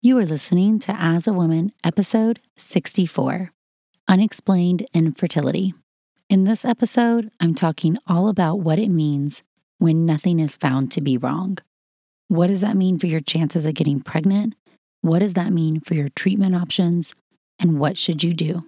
You are listening to As a Woman, episode 64 Unexplained Infertility. In this episode, I'm talking all about what it means when nothing is found to be wrong. What does that mean for your chances of getting pregnant? What does that mean for your treatment options? And what should you do?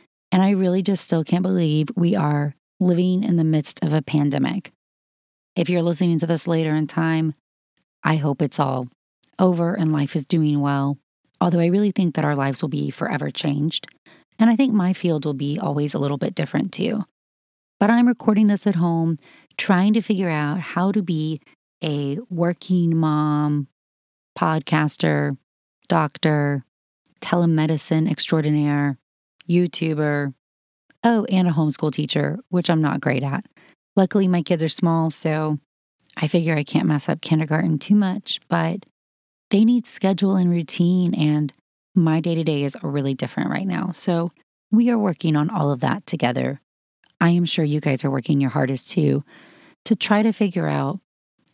and I really just still can't believe we are living in the midst of a pandemic. If you're listening to this later in time, I hope it's all over and life is doing well. Although I really think that our lives will be forever changed. And I think my field will be always a little bit different too. But I'm recording this at home, trying to figure out how to be a working mom, podcaster, doctor, telemedicine extraordinaire, YouTuber, oh, and a homeschool teacher, which I'm not great at. Luckily, my kids are small, so I figure I can't mess up kindergarten too much, but they need schedule and routine, and my day to day is really different right now. So we are working on all of that together. I am sure you guys are working your hardest too to try to figure out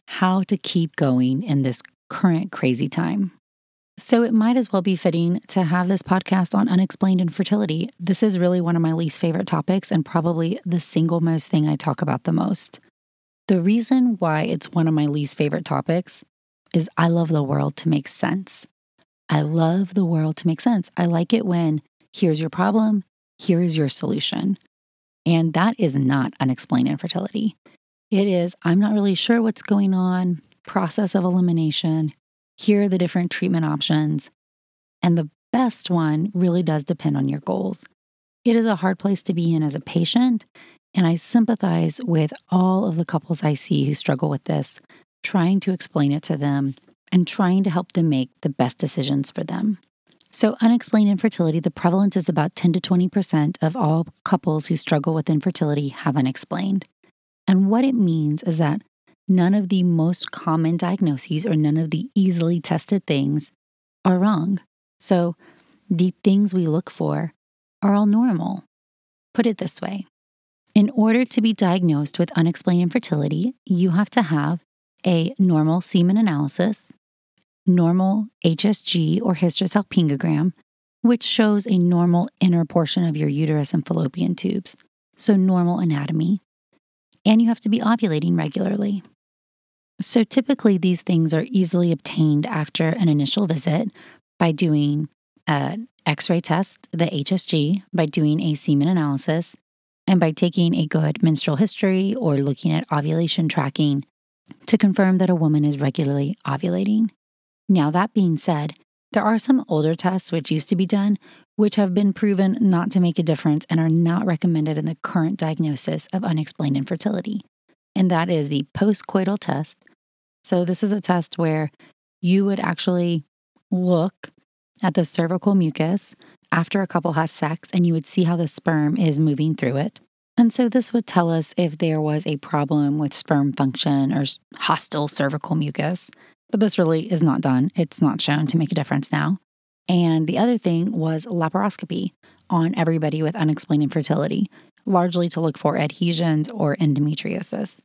how to keep going in this current crazy time. So it might as well be fitting to have this podcast on unexplained infertility. This is really one of my least favorite topics and probably the single most thing I talk about the most. The reason why it's one of my least favorite topics is I love the world to make sense. I love the world to make sense. I like it when here's your problem, here is your solution. And that is not unexplained infertility. It is, I'm not really sure what's going on, process of elimination, here are the different treatment options. And the best one really does depend on your goals. It is a hard place to be in as a patient, and I sympathize with all of the couples I see who struggle with this, trying to explain it to them and trying to help them make the best decisions for them. So, unexplained infertility, the prevalence is about 10 to 20% of all couples who struggle with infertility have unexplained. And what it means is that none of the most common diagnoses or none of the easily tested things are wrong. So the things we look for are all normal. Put it this way in order to be diagnosed with unexplained infertility, you have to have a normal semen analysis, normal HSG or hysterosalpingogram, which shows a normal inner portion of your uterus and fallopian tubes, so normal anatomy, and you have to be ovulating regularly. So typically, these things are easily obtained after an initial visit by doing an x ray test, the HSG, by doing a semen analysis, and by taking a good menstrual history or looking at ovulation tracking to confirm that a woman is regularly ovulating. Now, that being said, there are some older tests which used to be done, which have been proven not to make a difference and are not recommended in the current diagnosis of unexplained infertility. And that is the postcoital test, so, this is a test where you would actually look at the cervical mucus after a couple has sex and you would see how the sperm is moving through it. And so, this would tell us if there was a problem with sperm function or hostile cervical mucus. But this really is not done. It's not shown to make a difference now. And the other thing was laparoscopy on everybody with unexplained infertility, largely to look for adhesions or endometriosis.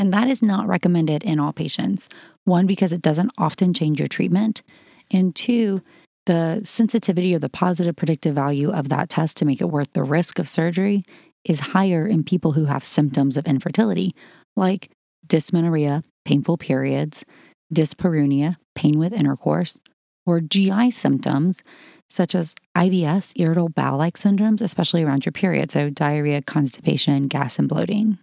And that is not recommended in all patients. One, because it doesn't often change your treatment. And two, the sensitivity or the positive predictive value of that test to make it worth the risk of surgery is higher in people who have symptoms of infertility, like dysmenorrhea, painful periods, dyspareunia, pain with intercourse, or GI symptoms such as IBS, irritable bowel like syndromes, especially around your period, so diarrhea, constipation, gas, and bloating.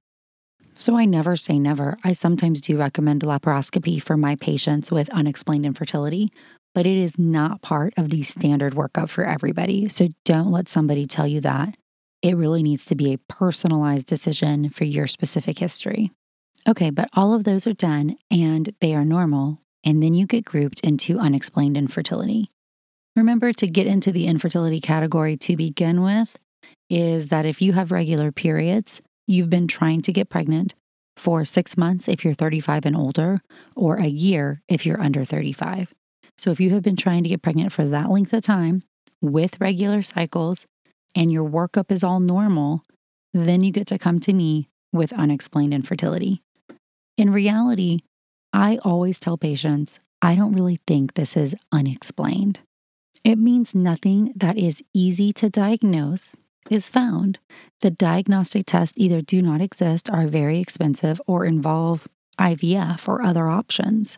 So I never say never. I sometimes do recommend laparoscopy for my patients with unexplained infertility, but it is not part of the standard workup for everybody. So don't let somebody tell you that. It really needs to be a personalized decision for your specific history. Okay, but all of those are done and they are normal. And then you get grouped into unexplained infertility. Remember to get into the infertility category to begin with is that if you have regular periods, you've been trying to get pregnant for six months if you're 35 and older, or a year if you're under 35. So if you have been trying to get pregnant for that length of time with regular cycles and your workup is all normal, then you get to come to me with unexplained infertility. In reality, I always tell patients I don't really think this is unexplained. It means nothing that is easy to diagnose is found. The diagnostic tests either do not exist, are very expensive, or involve IVF or other options.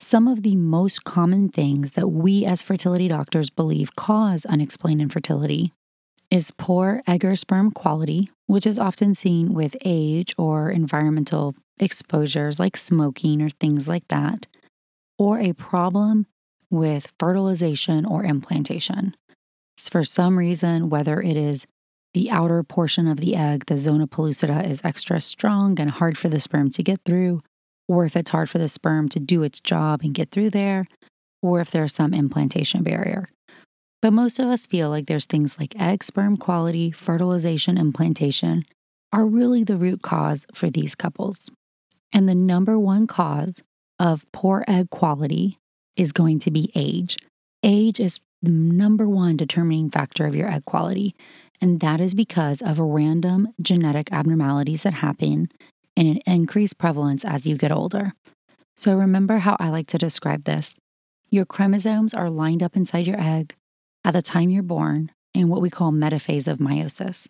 Some of the most common things that we as fertility doctors believe cause unexplained infertility is poor egg or sperm quality, which is often seen with age or environmental exposures like smoking or things like that, or a problem with fertilization or implantation. For some reason, whether it is the outer portion of the egg, the zona pellucida, is extra strong and hard for the sperm to get through, or if it's hard for the sperm to do its job and get through there, or if there's some implantation barrier. But most of us feel like there's things like egg sperm quality, fertilization, implantation are really the root cause for these couples. And the number one cause of poor egg quality is going to be age. Age is the number one determining factor of your egg quality. And that is because of random genetic abnormalities that happen in an increased prevalence as you get older. So remember how I like to describe this. Your chromosomes are lined up inside your egg at the time you're born in what we call metaphase of meiosis.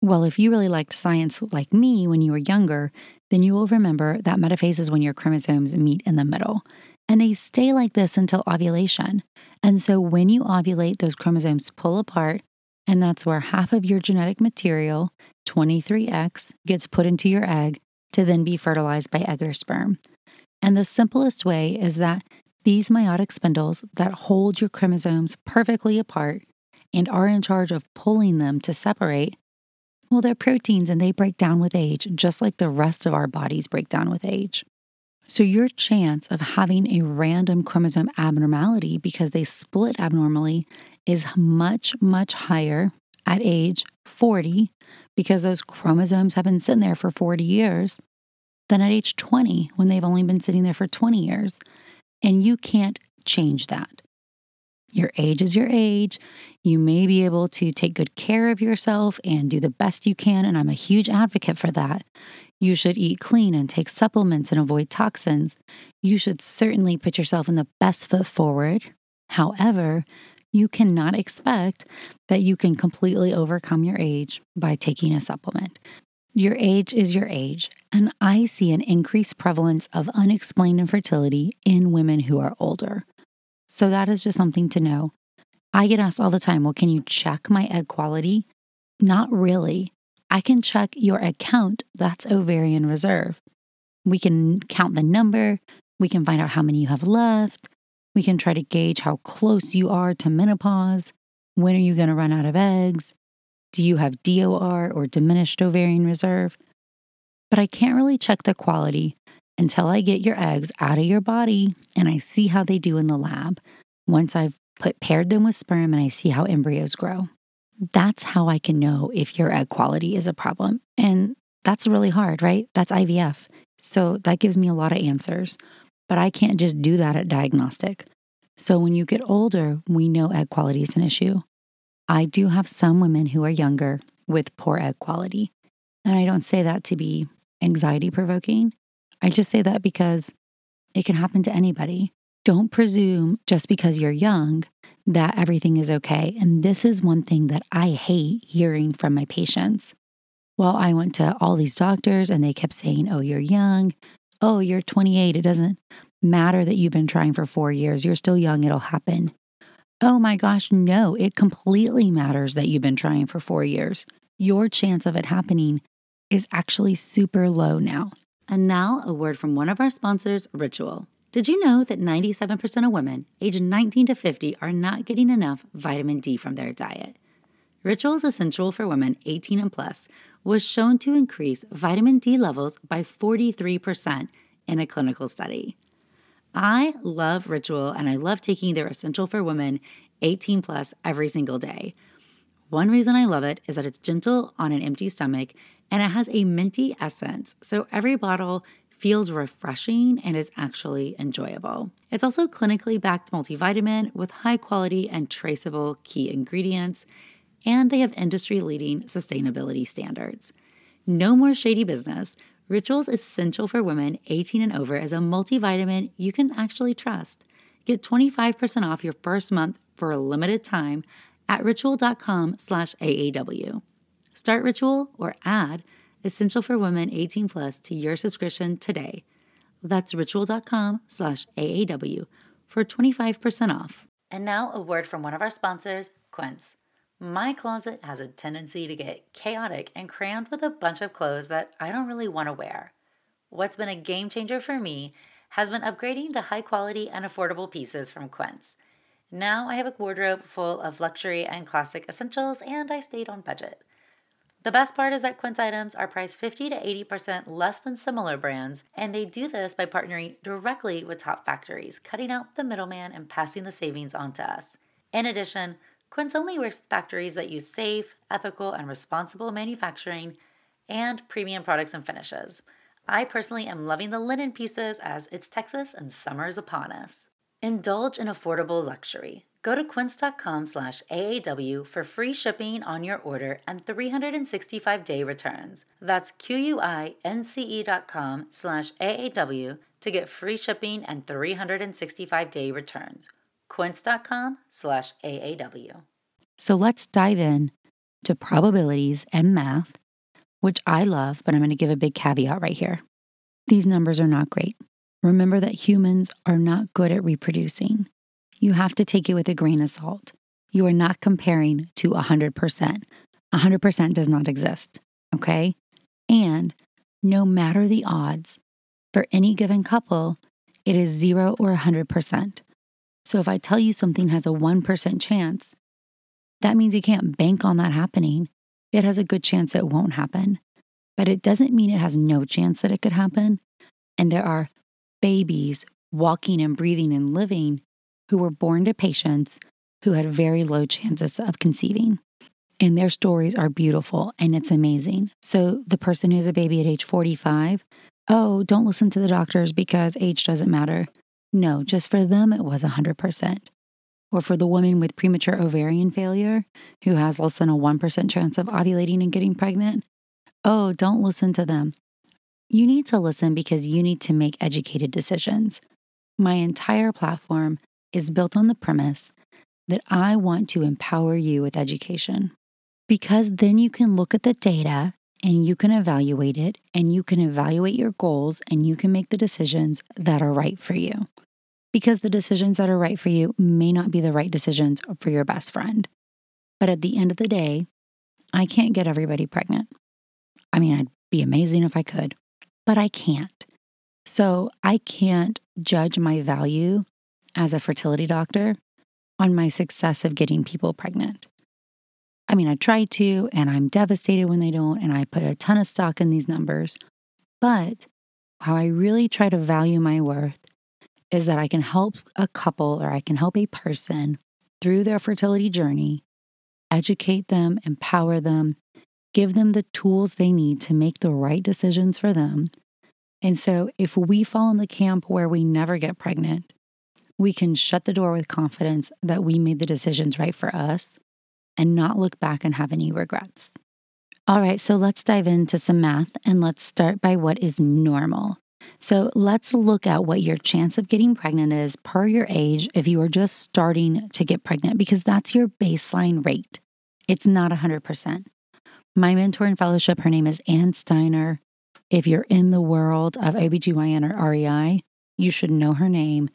Well, if you really liked science like me when you were younger, then you will remember that metaphase is when your chromosomes meet in the middle. And they stay like this until ovulation. And so when you ovulate, those chromosomes pull apart, and that's where half of your genetic material, 23X, gets put into your egg to then be fertilized by egg or sperm. And the simplest way is that these meiotic spindles that hold your chromosomes perfectly apart and are in charge of pulling them to separate, well, they're proteins and they break down with age, just like the rest of our bodies break down with age. So, your chance of having a random chromosome abnormality because they split abnormally is much, much higher at age 40 because those chromosomes have been sitting there for 40 years than at age 20 when they've only been sitting there for 20 years. And you can't change that. Your age is your age. You may be able to take good care of yourself and do the best you can. And I'm a huge advocate for that. You should eat clean and take supplements and avoid toxins. You should certainly put yourself in the best foot forward. However, you cannot expect that you can completely overcome your age by taking a supplement. Your age is your age, and I see an increased prevalence of unexplained infertility in women who are older. So that is just something to know. I get asked all the time, well, can you check my egg quality? Not really. I can check your egg count. That's ovarian reserve. We can count the number. We can find out how many you have left. We can try to gauge how close you are to menopause. When are you going to run out of eggs? Do you have DOR or diminished ovarian reserve? But I can't really check the quality until I get your eggs out of your body and I see how they do in the lab. Once I've put paired them with sperm and I see how embryos grow. That's how I can know if your egg quality is a problem. And that's really hard, right? That's IVF. So that gives me a lot of answers. But I can't just do that at diagnostic. So when you get older, we know egg quality is an issue. I do have some women who are younger with poor egg quality. And I don't say that to be anxiety provoking. I just say that because it can happen to anybody. Don't presume just because you're young that everything is okay. And this is one thing that I hate hearing from my patients. Well, I went to all these doctors and they kept saying, oh, you're young. Oh, you're 28. It doesn't matter that you've been trying for four years. You're still young. It'll happen. Oh my gosh, no, it completely matters that you've been trying for four years. Your chance of it happening is actually super low now. And now, a word from one of our sponsors, Ritual. Did you know that 97% of women aged 19 to 50 are not getting enough vitamin D from their diet? Ritual is essential for women 18 and plus was shown to increase vitamin D levels by 43% in a clinical study. I love Ritual and I love taking their Essential for Women 18 plus every single day. One reason I love it is that it's gentle on an empty stomach and it has a minty essence. So every bottle feels refreshing and is actually enjoyable. It's also clinically backed multivitamin with high quality and traceable key ingredients, and they have industry leading sustainability standards. No more shady business. Rituals Essential for Women 18 and over is a multivitamin you can actually trust. Get 25% off your first month for a limited time at ritual.com slash AAW. Start Ritual or add Essential for Women 18 plus to your subscription today. That's ritual.com slash AAW for 25% off. And now a word from one of our sponsors, Quince. My closet has a tendency to get chaotic and crammed with a bunch of clothes that I don't really want to wear. What's been a game changer for me has been upgrading to high quality and affordable pieces from Quince. Now I have a wardrobe full of luxury and classic essentials, and I stayed on budget. The best part is that Quince items are priced 50 to 80% less than similar brands, and they do this by partnering directly with top factories, cutting out the middleman and passing the savings on to us. In addition, Quince only works with factories that use safe, ethical, and responsible manufacturing and premium products and finishes. I personally am loving the linen pieces as it's Texas and summer is upon us. Indulge in affordable luxury. Go to quince.com slash AAW for free shipping on your order and 365-day returns. That's Q-U-I-N-C-E dot com slash AAW to get free shipping and 365-day returns. quince.com slash AAW. So let's dive in to probabilities and math, which I love, but I'm going to give a big caveat right here. These numbers are not great. Remember that humans are not good at reproducing. You have to take it with a grain of salt. You are not comparing to 100%. 100% does not exist, okay? And no matter the odds, for any given couple, it is zero or 100%. So if I tell you something has a 1% chance, that means you can't bank on that happening. It has a good chance it won't happen, but it doesn't mean it has no chance that it could happen. And there are babies walking and breathing and living who were born to patients who had very low chances of conceiving. And their stories are beautiful and it's amazing. So, the person who's a baby at age 45, oh, don't listen to the doctors because age doesn't matter. No, just for them, it was 100%. Or for the woman with premature ovarian failure who has less than a 1% chance of ovulating and getting pregnant, oh, don't listen to them. You need to listen because you need to make educated decisions. My entire platform is built on the premise that I want to empower you with education. Because then you can look at the data and you can evaluate it and you can evaluate your goals and you can make the decisions that are right for you. Because the decisions that are right for you may not be the right decisions for your best friend. But at the end of the day, I can't get everybody pregnant. I mean, I'd be amazing if I could, but I can't. So I can't judge my value as a fertility doctor on my success of getting people pregnant. I mean, I try to, and I'm devastated when they don't, and I put a ton of stock in these numbers. But how I really try to value my worth is that I can help a couple or I can help a person through their fertility journey, educate them, empower them, give them the tools they need to make the right decisions for them. And so, if we fall in the camp where we never get pregnant, we can shut the door with confidence that we made the decisions right for us and not look back and have any regrets. All right, so let's dive into some math and let's start by what is normal. So let's look at what your chance of getting pregnant is per your age if you are just starting to get pregnant, because that's your baseline rate. It's not 100%. My mentor in fellowship, her name is Anne Steiner. If you're in the world of OBGYN or REI, you should know her name.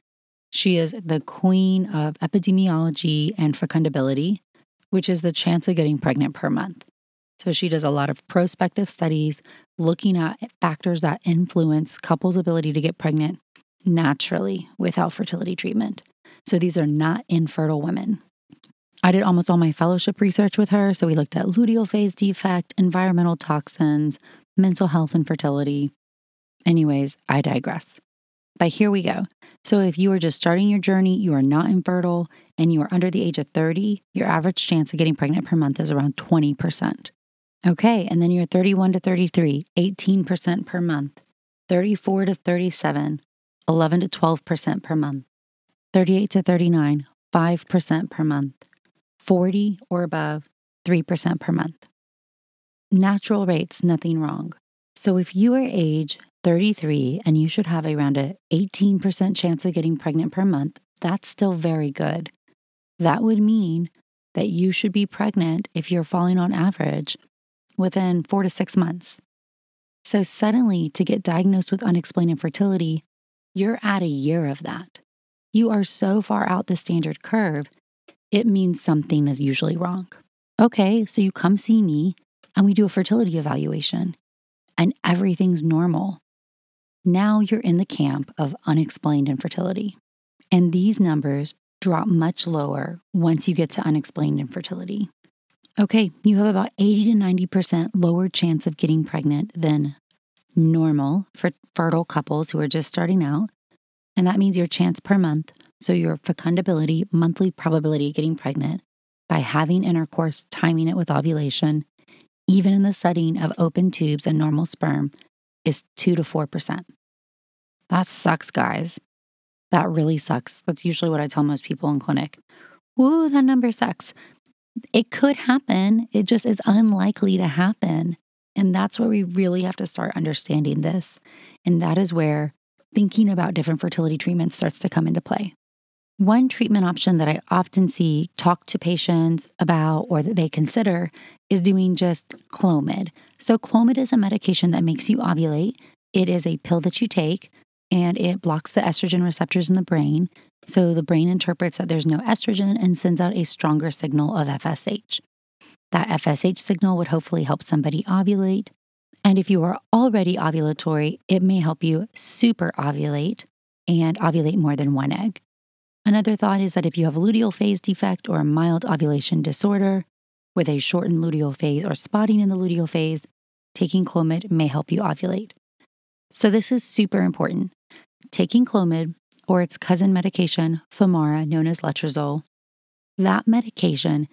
She is the queen of epidemiology and fecundability, which is the chance of getting pregnant per month. So she does a lot of prospective studies looking at factors that influence couples' ability to get pregnant naturally without fertility treatment. So these are not infertile women. I did almost all my fellowship research with her. So we looked at luteal phase defect, environmental toxins, mental health, and fertility. Anyways, I digress. But here we go. So, if you are just starting your journey, you are not infertile, and you are under the age of 30, your average chance of getting pregnant per month is around 20%. Okay, and then you're 31 to 33, 18% per month. 34 to 37, 11 to 12% per month. 38 to 39, 5% per month. 40 or above, 3% per month. Natural rates, nothing wrong. So if you are age 33 and you should have around a 18% chance of getting pregnant per month, that's still very good. That would mean that you should be pregnant if you're falling on average within four to six months. So, suddenly, to get diagnosed with unexplained infertility, you're at a year of that. You are so far out the standard curve, it means something is usually wrong. Okay, so you come see me and we do a fertility evaluation, and everything's normal. Now you're in the camp of unexplained infertility. And these numbers drop much lower once you get to unexplained infertility. Okay, you have about 80 to 90% lower chance of getting pregnant than normal for fertile couples who are just starting out. And that means your chance per month, so your fecundability, monthly probability of getting pregnant by having intercourse, timing it with ovulation, even in the setting of open tubes and normal sperm, is 2 to 4%. That sucks, guys. That really sucks. That's usually what I tell most people in clinic. Woo, that number sucks. It could happen, it just is unlikely to happen. And that's where we really have to start understanding this. And that is where thinking about different fertility treatments starts to come into play. One treatment option that I often see talk to patients about or that they consider is doing just Clomid. So, Clomid is a medication that makes you ovulate. It is a pill that you take and it blocks the estrogen receptors in the brain. So the brain interprets that there's no estrogen and sends out a stronger signal of FSH. That FSH signal would hopefully help somebody ovulate. And if you are already ovulatory, it may help you super ovulate and ovulate more than one egg. Another thought is that if you have a luteal phase defect or a mild ovulation disorder with a shortened luteal phase or spotting in the luteal phase, taking Clomid may help you ovulate. So, this is super important. Taking Clomid or its cousin medication, Femara, known as letrozole, that medication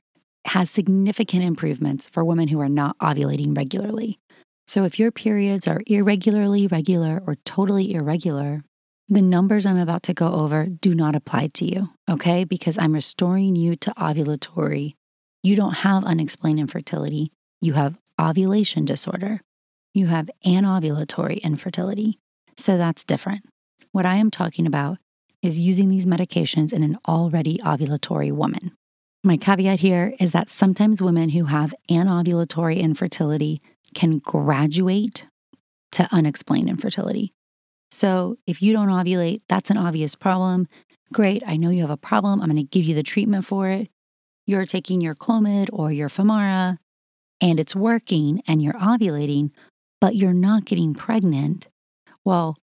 has significant improvements for women who are not ovulating regularly. So, if your periods are irregularly regular or totally irregular, the numbers I'm about to go over do not apply to you, okay? Because I'm restoring you to ovulatory. You don't have unexplained infertility, you have ovulation disorder. You have anovulatory infertility. So that's different. What I am talking about is using these medications in an already ovulatory woman. My caveat here is that sometimes women who have anovulatory infertility can graduate to unexplained infertility. So if you don't ovulate, that's an obvious problem. Great, I know you have a problem. I'm going to give you the treatment for it. You're taking your Clomid or your Femara, and it's working and you're ovulating, but you're not getting pregnant. Well,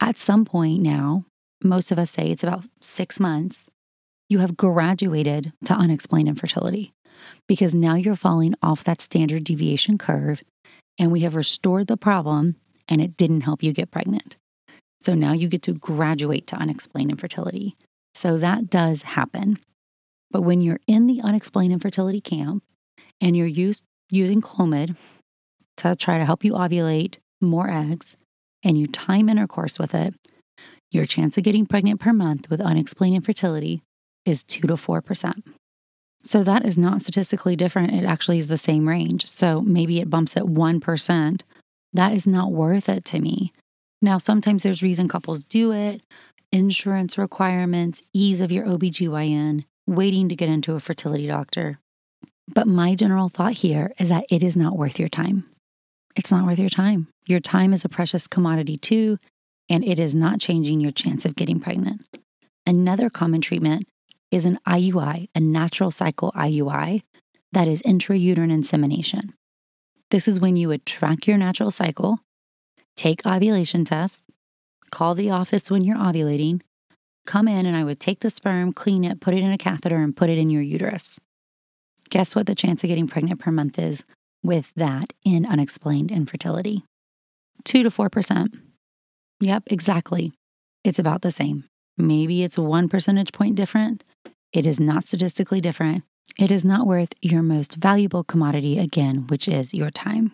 at some point now, most of us say it's about six months, you have graduated to unexplained infertility because now you're falling off that standard deviation curve and we have restored the problem and it didn't help you get pregnant. So now you get to graduate to unexplained infertility. So that does happen. But when you're in the unexplained infertility camp and you're used, using Clomid to try to help you ovulate more eggs, and you time intercourse with it, your chance of getting pregnant per month with unexplained infertility is 2 to 4%. So that is not statistically different. It actually is the same range. So maybe it bumps at 1%. That is not worth it to me. Now, sometimes there's reason couples do it insurance requirements, ease of your OBGYN, waiting to get into a fertility doctor. But my general thought here is that it is not worth your time. It's not worth your time. Your time is a precious commodity too, and it is not changing your chance of getting pregnant. Another common treatment is an IUI, a natural cycle IUI, that is intrauterine insemination. This is when you would track your natural cycle, take ovulation tests, call the office when you're ovulating, come in, and I would take the sperm, clean it, put it in a catheter, and put it in your uterus. Guess what the chance of getting pregnant per month is with that in unexplained infertility? 2 to 4%. Yep, exactly. it's about the same. Maybe it's one percentage point different. It is not statistically different. It is not worth your most valuable commodity again, which is your time.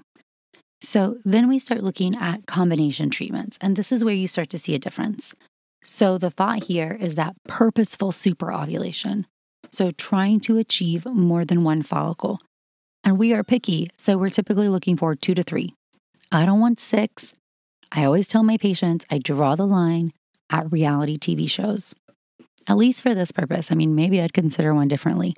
So then we start looking at combination treatments, and this is where you start to see a difference. So the thought here is that purposeful superovulation. So trying to achieve more than one follicle. And we are picky, so we're typically looking for two to three. I don't want six. I always tell my patients I draw the line at reality TV shows. At least for this purpose. I mean, maybe I'd consider one differently,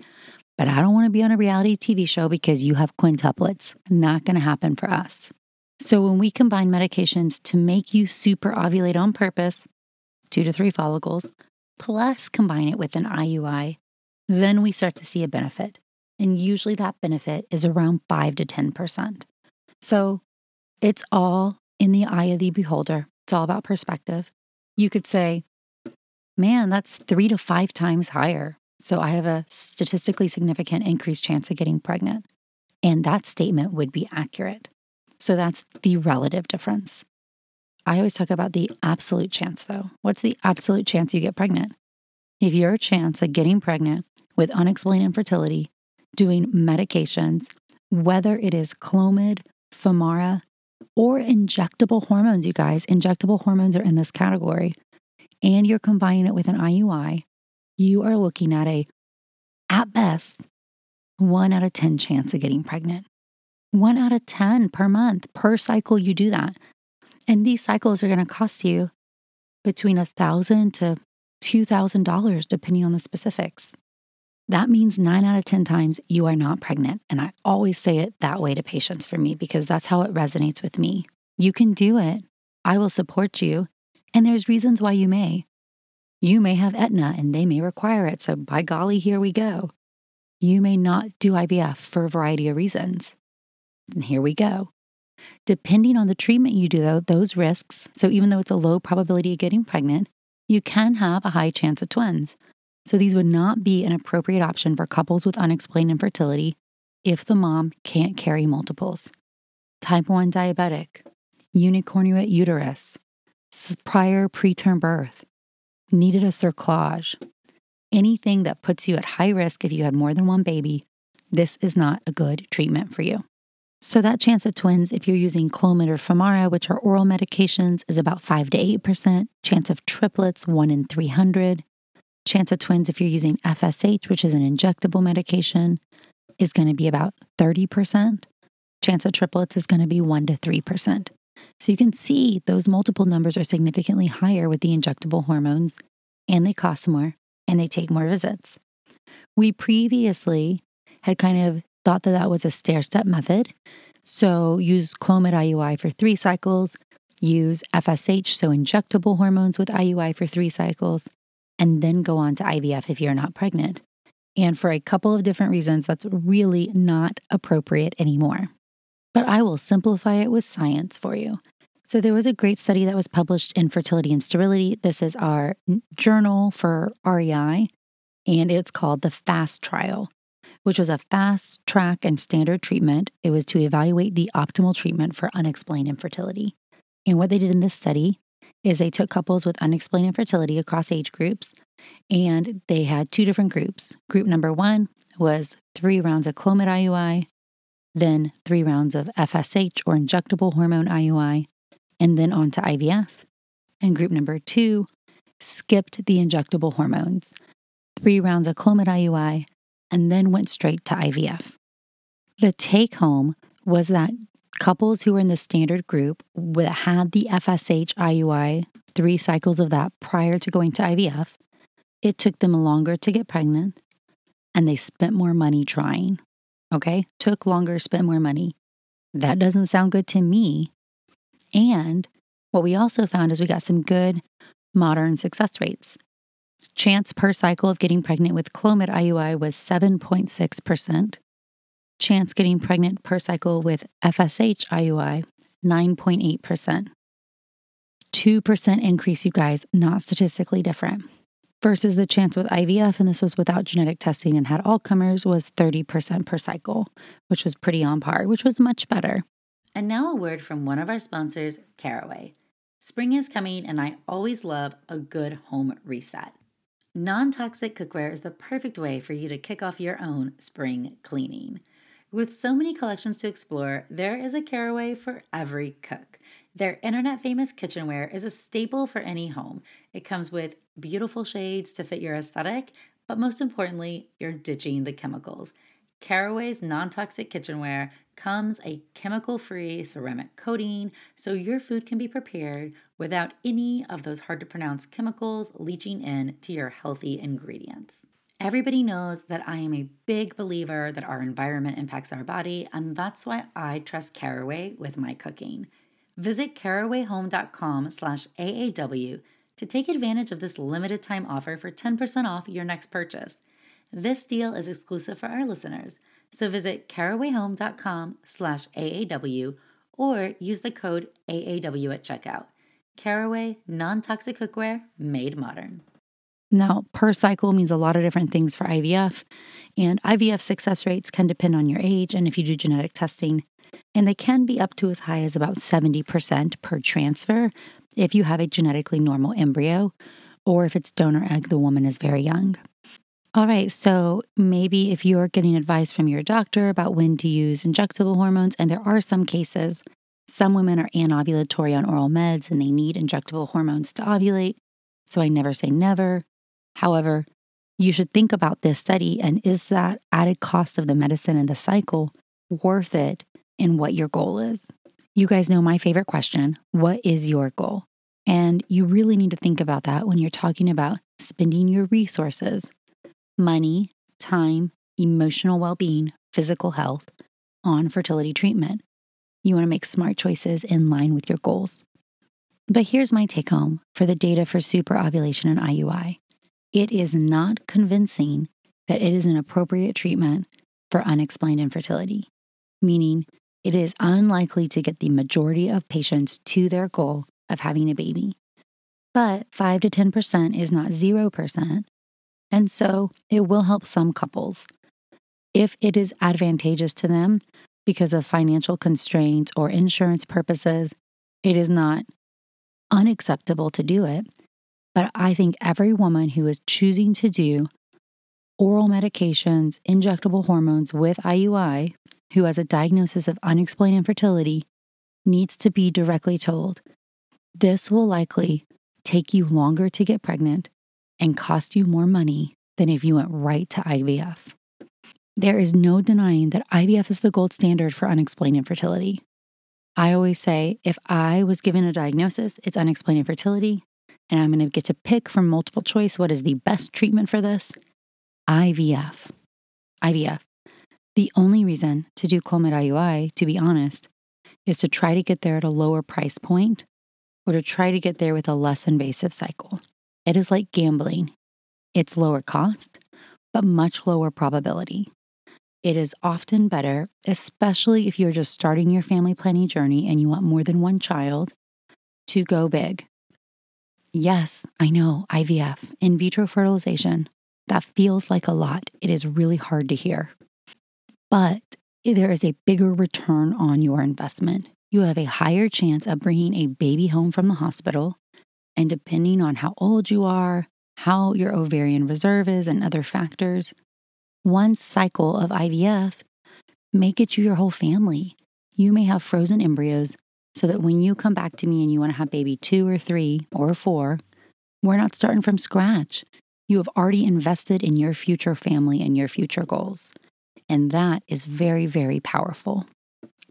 but I don't want to be on a reality TV show because you have quintuplets. Not going to happen for us. So when we combine medications to make you super ovulate on purpose, two to three follicles, plus combine it with an IUI, then we start to see a benefit. And usually that benefit is around 5 to 10%. So it's all in the eye of the beholder. It's all about perspective. You could say, man, that's three to five times higher. So I have a statistically significant increased chance of getting pregnant. And that statement would be accurate. So that's the relative difference. I always talk about the absolute chance, though. What's the absolute chance you get pregnant? If your chance of getting pregnant with unexplained infertility, doing medications, whether it is Clomid, Femara, or injectable hormones, you guys, injectable hormones are in this category, and you're combining it with an IUI, you are looking at a, at best, one out of 10 chance of getting pregnant. One out of 10 per month, per cycle, you do that. And these cycles are going to cost you between a thousand to $2,000, depending on the specifics. That means nine out of 10 times you are not pregnant. And I always say it that way to patients for me because that's how it resonates with me. You can do it. I will support you. And there's reasons why you may. You may have Aetna and they may require it. So, by golly, here we go. You may not do IVF for a variety of reasons. And here we go. Depending on the treatment you do, though, those risks, so even though it's a low probability of getting pregnant, you can have a high chance of twins. So these would not be an appropriate option for couples with unexplained infertility if the mom can't carry multiples. Type 1 diabetic, unicornuate uterus, prior preterm birth, needed a cerclage, anything that puts you at high risk if you had more than one baby, this is not a good treatment for you. So, that chance of twins, if you're using Clomid or Femara, which are oral medications, is about 5 to 8%. Chance of triplets, 1 in 300. Chance of twins, if you're using FSH, which is an injectable medication, is going to be about 30%. Chance of triplets is going to be 1 to 3%. So you can see those multiple numbers are significantly higher with the injectable hormones, and they cost more and they take more visits. We previously had kind of thought that that was a stair step method. So use Clomid IUI for three cycles, use FSH, so injectable hormones with IUI for three cycles, and then go on to IVF if you're not pregnant. And for a couple of different reasons, that's really not appropriate anymore. But I will simplify it with science for you. So, there was a great study that was published in Fertility and Sterility. This is our journal for REI, and it's called the FAST trial, which was a fast track and standard treatment. It was to evaluate the optimal treatment for unexplained infertility. And what they did in this study is they took couples with unexplained infertility across age groups and they had two different groups. Group number one was three rounds of Clomid IUI, then three rounds of FSH or injectable hormone IUI, and then on to IVF. And group number two skipped the injectable hormones, three rounds of Clomid IUI, and then went straight to IVF. The take home was that couples who were in the standard group that had the FSH IUI, three cycles of that prior to going to IVF, it took them longer to get pregnant and they spent more money trying. Okay? Took longer, spent more money. That doesn't sound good to me. And what we also found is we got some good modern success rates. Chance per cycle of getting pregnant with Clomid IUI was 7.6%. Chance getting pregnant per cycle with FSH IUI, 9.8%. 2% increase, you guys, not statistically different. Versus the chance with IVF, and this was without genetic testing and had all comers, was 30% per cycle, which was pretty on par, which was much better. And now a word from one of our sponsors, Caraway. Spring is coming, and I always love a good home reset. Non toxic cookware is the perfect way for you to kick off your own spring cleaning. With so many collections to explore, there is a caraway for every cook. Their internet famous kitchenware is a staple for any home. It comes with beautiful shades to fit your aesthetic, but most importantly, you're ditching the chemicals. Caraway's non toxic kitchenware comes a chemical free ceramic coating so your food can be prepared without any of those hard to pronounce chemicals leaching in to your healthy ingredients. Everybody knows that I am a big believer that our environment impacts our body, and that's why I trust Caraway with my cooking. Visit carawayhome.com slash AAW to take advantage of this limited time offer for 10% off your next purchase. This deal is exclusive for our listeners. So visit carawayhome.com slash AAW or use the code AAW at checkout. Caraway non-toxic cookware made modern. Now, per cycle means a lot of different things for IVF, and IVF success rates can depend on your age and if you do genetic testing, and they can be up to as high as about 70% per transfer if you have a genetically normal embryo or if it's donor egg, the woman is very young. All right, so maybe if you're getting advice from your doctor about when to use injectable hormones, and there are some cases, some women are anovulatory on oral meds and they need injectable hormones to ovulate. So I never say never. However, you should think about this study and is that added cost of the medicine and the cycle worth it in what your goal is? You guys know my favorite question what is your goal? And you really need to think about that when you're talking about spending your resources money, time, emotional well being, physical health on fertility treatment. You want to make smart choices in line with your goals. But here's my take home for the data for super ovulation and IUI it is not convincing that it is an appropriate treatment for unexplained infertility, meaning it is unlikely to get the majority of patients to their goal of having a baby. But 5 to 10% is not 0%, and so it will help some couples. If it is advantageous to them because of financial constraints or insurance purposes, it is not unacceptable to do it. But I think every woman who is choosing to do oral medications, injectable hormones with IUI, who has a diagnosis of unexplained infertility, needs to be directly told this will likely take you longer to get pregnant and cost you more money than if you went right to IVF. There is no denying that IVF is the gold standard for unexplained infertility. I always say if I was given a diagnosis, it's unexplained infertility, and I'm going to get to pick from multiple choice what is the best treatment for this IVF. IVF. The only reason to do Clomid IUI, to be honest, is to try to get there at a lower price point or to try to get there with a less invasive cycle. It is like gambling. It's lower cost, but much lower probability. It is often better, especially if you're just starting your family planning journey and you want more than one child, to go big. Yes, I know, IVF, in vitro fertilization. That feels like a lot. It is really hard to hear. But there is a bigger return on your investment. You have a higher chance of bringing a baby home from the hospital and depending on how old you are, how your ovarian reserve is, and other factors, one cycle of IVF may get you your whole family. You may have frozen embryos so that when you come back to me and you want to have baby two or three or four, we're not starting from scratch. You have already invested in your future family and your future goals. And that is very, very powerful.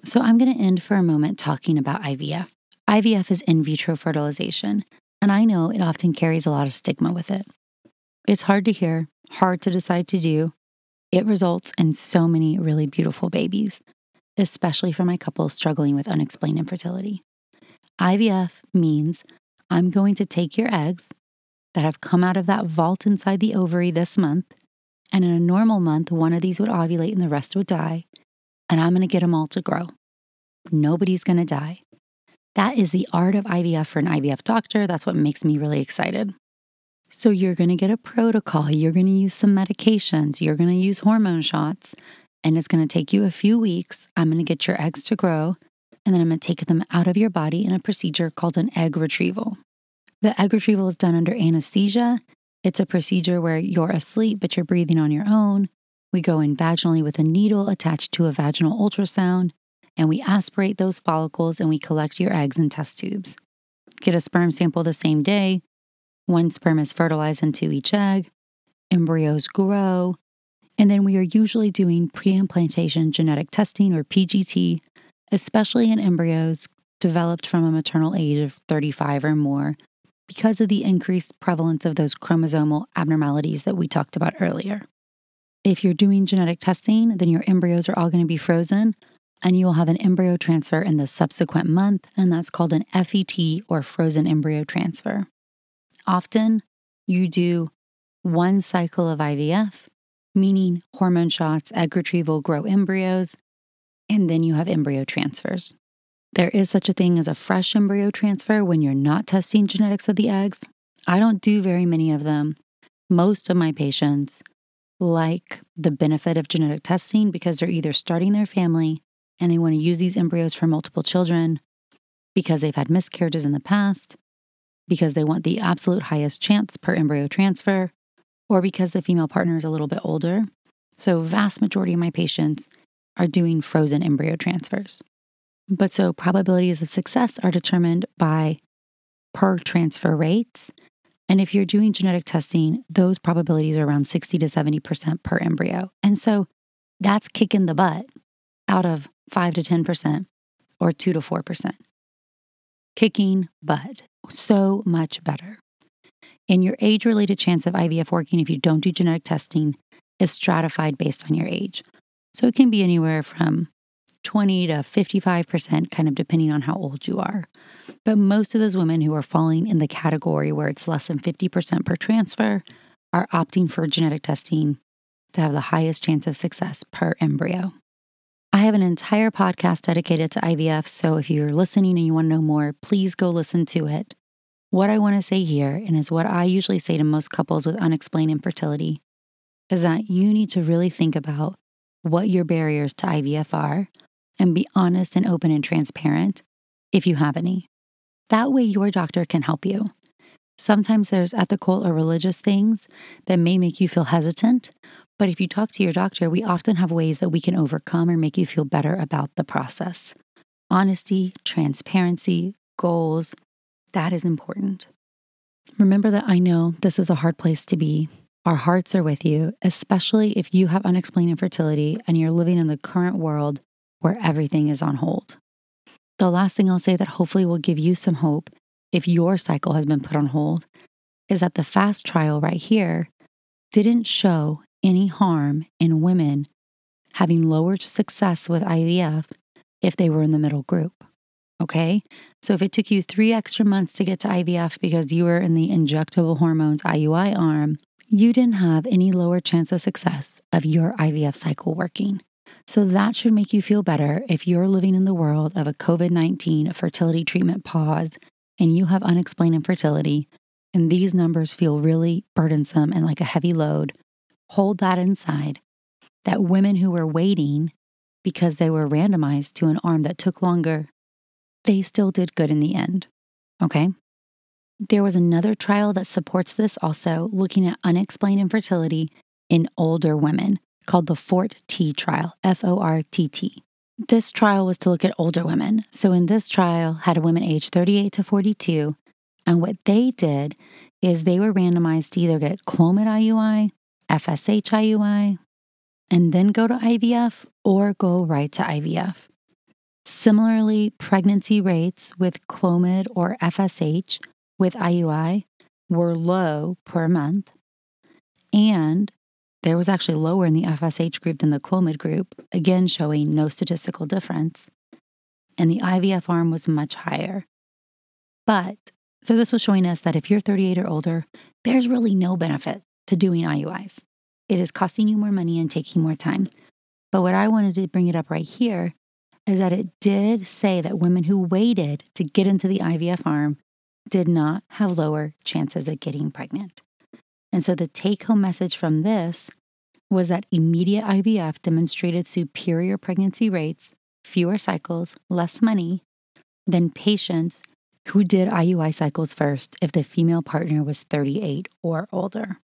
So I'm going to end for a moment talking about IVF. IVF is in vitro fertilization. And I know it often carries a lot of stigma with it. It's hard to hear, hard to decide to do. It results in so many really beautiful babies, especially for my couples struggling with unexplained infertility. IVF means I'm going to take your eggs that have come out of that vault inside the ovary this month, and in a normal month, one of these would ovulate and the rest would die, and I'm going to get them all to grow. Nobody's going to die. That is the art of IVF for an IVF doctor. That's what makes me really excited. So, you're going to get a protocol, you're going to use some medications, you're going to use hormone shots, and it's going to take you a few weeks. I'm going to get your eggs to grow. and then I'm going to take them out of your body in a procedure called an egg retrieval. The egg retrieval is done under anesthesia. It's a procedure where you're asleep, but you're breathing on your own. We go in vaginally with a needle attached to a vaginal ultrasound, and we aspirate those follicles and we collect your eggs in test tubes. Get a sperm sample the same day. One sperm is fertilized into each egg. Embryos grow. And then we are usually doing pre implantation genetic testing or PGT, especially in embryos developed from a maternal age of 35 or more, because of the increased prevalence of those chromosomal abnormalities that we talked about earlier. If you're doing genetic testing, then your embryos are all going to be frozen and you will have an embryo transfer in the subsequent month, and that's called an FET or frozen embryo transfer. Often, you do one cycle of IVF, meaning hormone shots, egg retrieval, grow embryos, and then you have embryo transfers. There is such a thing as a fresh embryo transfer when you're not testing genetics of the eggs. I don't do very many of them. Most of my patients like the benefit of genetic testing because they're either starting their family and they want to use these embryos for multiple children because they've had miscarriages in the past, because they want the absolute highest chance per embryo transfer, or because the female partner is a little bit older. So, vast majority of my patients are doing frozen embryo transfers. But so probabilities of success are determined by per transfer rates. And if you're doing genetic testing, those probabilities are around 60 to 70% per embryo. And so that's kicking the butt out of 5 to 10% or 2 to 4%. Kicking butt. So much better. And your age related chance of IVF working if you don't do genetic testing is stratified based on your age. So it can be anywhere from 20 to 55%, kind of depending on how old you are. But most of those women who are falling in the category where it's less than 50% per transfer are opting for genetic testing to have the highest chance of success per embryo. I have an entire podcast dedicated to IVF, so if you're listening and you want to know more, please go listen to it. What I want to say here, and is what I usually say to most couples with unexplained infertility, is that you need to really think about what your barriers to IVF are and be honest and open and transparent if you have any. That way, your doctor can help you. Sometimes there's ethical or religious things that may make you feel hesitant, but if you talk to your doctor, we often have ways that we can overcome or make you feel better about the process. Honesty, transparency, goals, that is important. Remember that I know this is a hard place to be. Our hearts are with you, especially if you have unexplained infertility and you're living in the current world where everything is on hold. The last thing I'll say that hopefully will give you some hope if your cycle has been put on hold is that the FASTT trial right here didn't show any harm in women having lower success with IVF if they were in the middle group. Okay. So if it took you three extra months to get to IVF because you were in the injectable hormones IUI arm, you didn't have any lower chance of success of your IVF cycle working. So that should make you feel better if you're living in the world of a COVID 19 fertility treatment pause and you have unexplained infertility, and these numbers feel really burdensome and like a heavy load. Hold that inside. That women who were waiting because they were randomized to an arm that took longer, they still did good in the end. Okay? There was another trial that supports this also, looking at unexplained infertility in older women called the Fort T trial, F O R T T. This trial was to look at older women. So in this trial had women aged 38 to 42, and what they did is they were randomized to either get Clomid IUI, FSH IUI, and then go to IVF or go right to IVF. Similarly, pregnancy rates with Clomid or FSH with IUI were low per month, and there was actually lower in the FSH group than the Clomid group, again showing no statistical difference. And the IVF arm was much higher. But, so this was showing us that if you're 38 or older, there's really no benefit to doing IUIs. It is costing you more money and taking more time. But what I wanted to bring it up right here is that it did say that women who waited to get into the IVF arm did not have lower chances of getting pregnant. And so the take home message from this was that immediate IVF demonstrated superior pregnancy rates fewer cycles, less money than patients who did IUI cycles first if the female partner was 38 or older.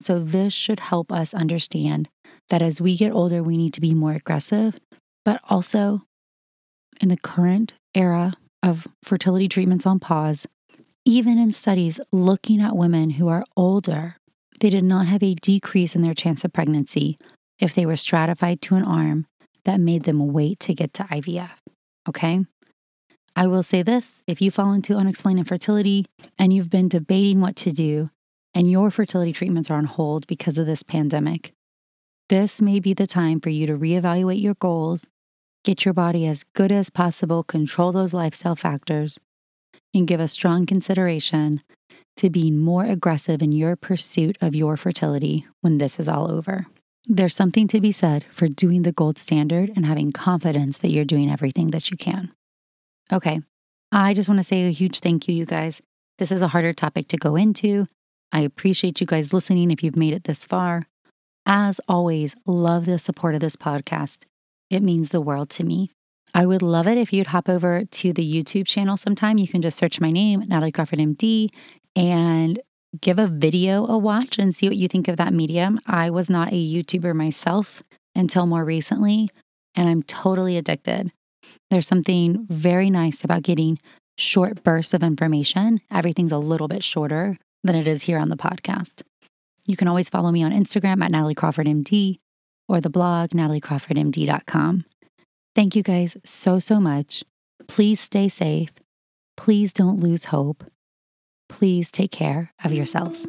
So, this should help us understand that as we get older, we need to be more aggressive, but also in the current era of fertility treatments on pause, even in studies looking at women who are older, they did not have a decrease in their chance of pregnancy if they were stratified to an arm that made them wait to get to IVF. Okay? I will say this if you fall into unexplained infertility and you've been debating what to do, and your fertility treatments are on hold because of this pandemic, this may be the time for you to reevaluate your goals, get your body as good as possible, control those lifestyle factors, and give a strong consideration to being more aggressive in your pursuit of your fertility when this is all over. There's something to be said for doing the gold standard and having confidence that you're doing everything that you can. Okay, I just want to say a huge thank you, you guys. This is a harder topic to go into. I appreciate you guys listening if you've made it this far. As always, love the support of this podcast. It means the world to me. I would love it if you'd hop over to the YouTube channel sometime. You can just search my name, Natalie Crawford MD, and give a video a watch and see what you think of that medium. I was not a YouTuber myself until more recently, and I'm totally addicted. There's something very nice about getting short bursts of information. Everything's a little bit shorter than it is here on the podcast. You can always follow me on Instagram at Natalie Crawford MD or the blog nataliecrawfordmd.com. Thank you guys so, so much. Please stay safe. Please don't lose hope. Please take care of yourselves.